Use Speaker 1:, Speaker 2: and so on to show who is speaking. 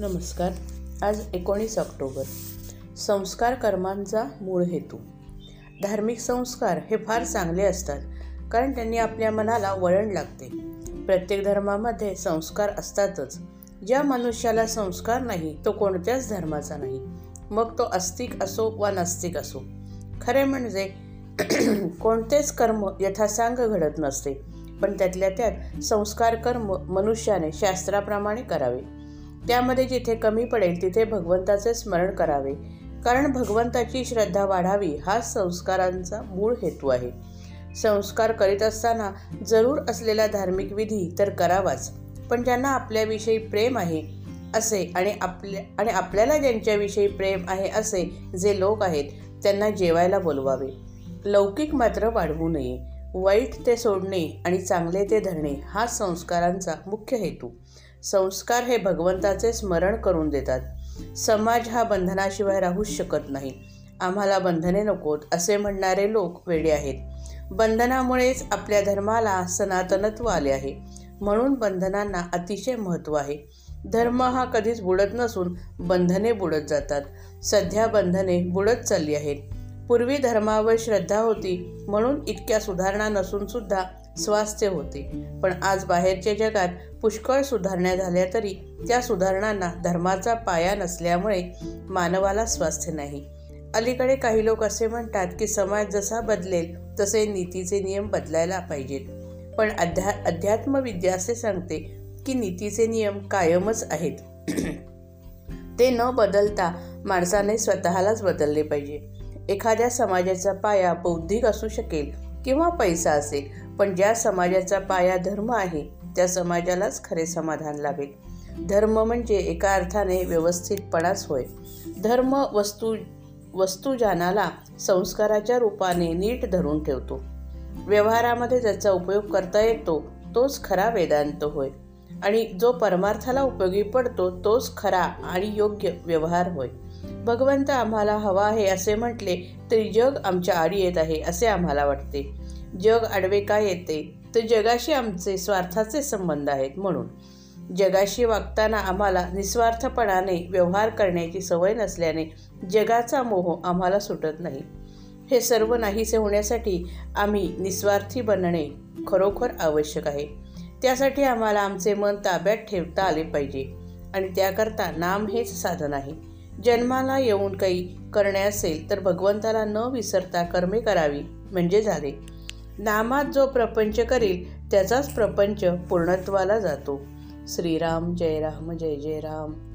Speaker 1: नमस्कार. आज एकोणीस ऑक्टोबर. संस्कार कर्मांचा मूळ हेतू. धार्मिक संस्कार हे फार चांगले असतात कारण त्यांनी आपल्या मनाला वळण लागते. प्रत्येक धर्मामध्ये संस्कार असतातच. ज्या मनुष्याला संस्कार नाही तो कोणत्याच धर्माचा नाही. मग तो अस्तिक असो वा नास्तिक असो. खरे म्हणजे कोणतेच कर्म यथासांग घडत नसते पण त्यातल्या त्यात संस्कार कर्म मनुष्याने शास्त्राप्रमाणे करावे. त्यामध्ये जिथे कमी पडेल तिथे भगवंताचे स्मरण करावे. कारण भगवंताची श्रद्धा वाढावी हा संस्कारांचा मूळ हेतू आहे. संस्कार करीत असताना जरूर असलेला धार्मिक विधी तर करावाच पण ज्यांना आपल्याविषयी प्रेम आहे असे आणि आपल्या आणि आपल्याला ज्यांच्याविषयी प्रेम आहे असे जे लोक आहेत त्यांना जेवायला बोलवावे. लौकिक मात्र वाढवू नये. वाईट ते सोडणे आणि चांगले ते धरणे हा संस्कारांचा मुख्य हेतू. संस्कार हे भगवंताचे स्मरण करून देतात. समाज हा बंधनाशिवाय राहूच शकत नाही. आम्हाला बंधने नकोत असे म्हणणारे लोक वेडे आहेत. बंधनामुळेच आपल्या धर्माला सनातनत्व आले आहे. म्हणून बंधनांना अतिशय महत्त्व आहे. धर्म हा कधीच बुडत नसून बंधने बुडत जातात. सध्या बंधने बुडत चालली आहेत. पूर्वी धर्मावर श्रद्धा होती म्हणून इतक्या सुधारणा नसून सुद्धा स्वास्थ्य होते. पण आज बाहेरच्या जगात पुष्कळ सुधारणा झाल्या तरी त्या सुधारणांना धर्माचा पाया नसल्यामुळे मानवाला स्वास्थ्य नाही. अलीकडे काही लोक असे म्हणतात की समाज जसा बदलेल तसे नीतीचे नियम बदलायला पाहिजेत. पण अध्या अध्यात्मविद्या असे सांगते की नीतीचे नियम कायमच आहेत. ते न बदलता माणसाने स्वतःलाच बदलले पाहिजे. एखाद्या समाजाचा पाया बौद्धिक असू शकेल किंवा पैसा असेल पण ज्या समाजाचा पाया धर्म आहे त्या समाजालाच खरे समाधान लाभेल. धर्म म्हणजे एका अर्थाने व्यवस्थितपणाच होय. धर्म वस्तू वस्तुजानाला संस्काराच्या रूपाने नीट धरून ठेवतो. व्यवहारामध्ये ज्याचा उपयोग करता येतो तोच खरा वेदांत होय. आणि जो परमार्थाला उपयोगी पडतो तोच खरा आणि योग्य व्यवहार होय. भगवंत आम्हाला हवा आहे असे म्हटले तरी जग आमच्या आडी येत आहे असे आम्हाला वाटते. जग आडवे का येते तर जगाशी आमचे स्वार्थाचे संबंध आहेत म्हणून. जगाशी वागताना आम्हाला निस्वार्थपणाने व्यवहार करण्याची सवय नसल्याने जगाचा मोह आम्हाला सुटत नाही. हे सर्व नाहीसे होण्यासाठी आम्ही निस्वार्थी बनणे खरोखर आवश्यक आहे. त्यासाठी आम्हाला आमचे मन ताब्यात ठेवता आले पाहिजे आणि त्याकरता नाम हेच साधन आहे. जन्माला येऊन काही करणे असेल तर भगवंताला न विसरता कर्मे करावी म्हणजे झाले. नामात जो प्रपंच करील त्याचाच प्रपंच पूर्णत्वाला जातो. श्रीराम जय राम जय जय राम.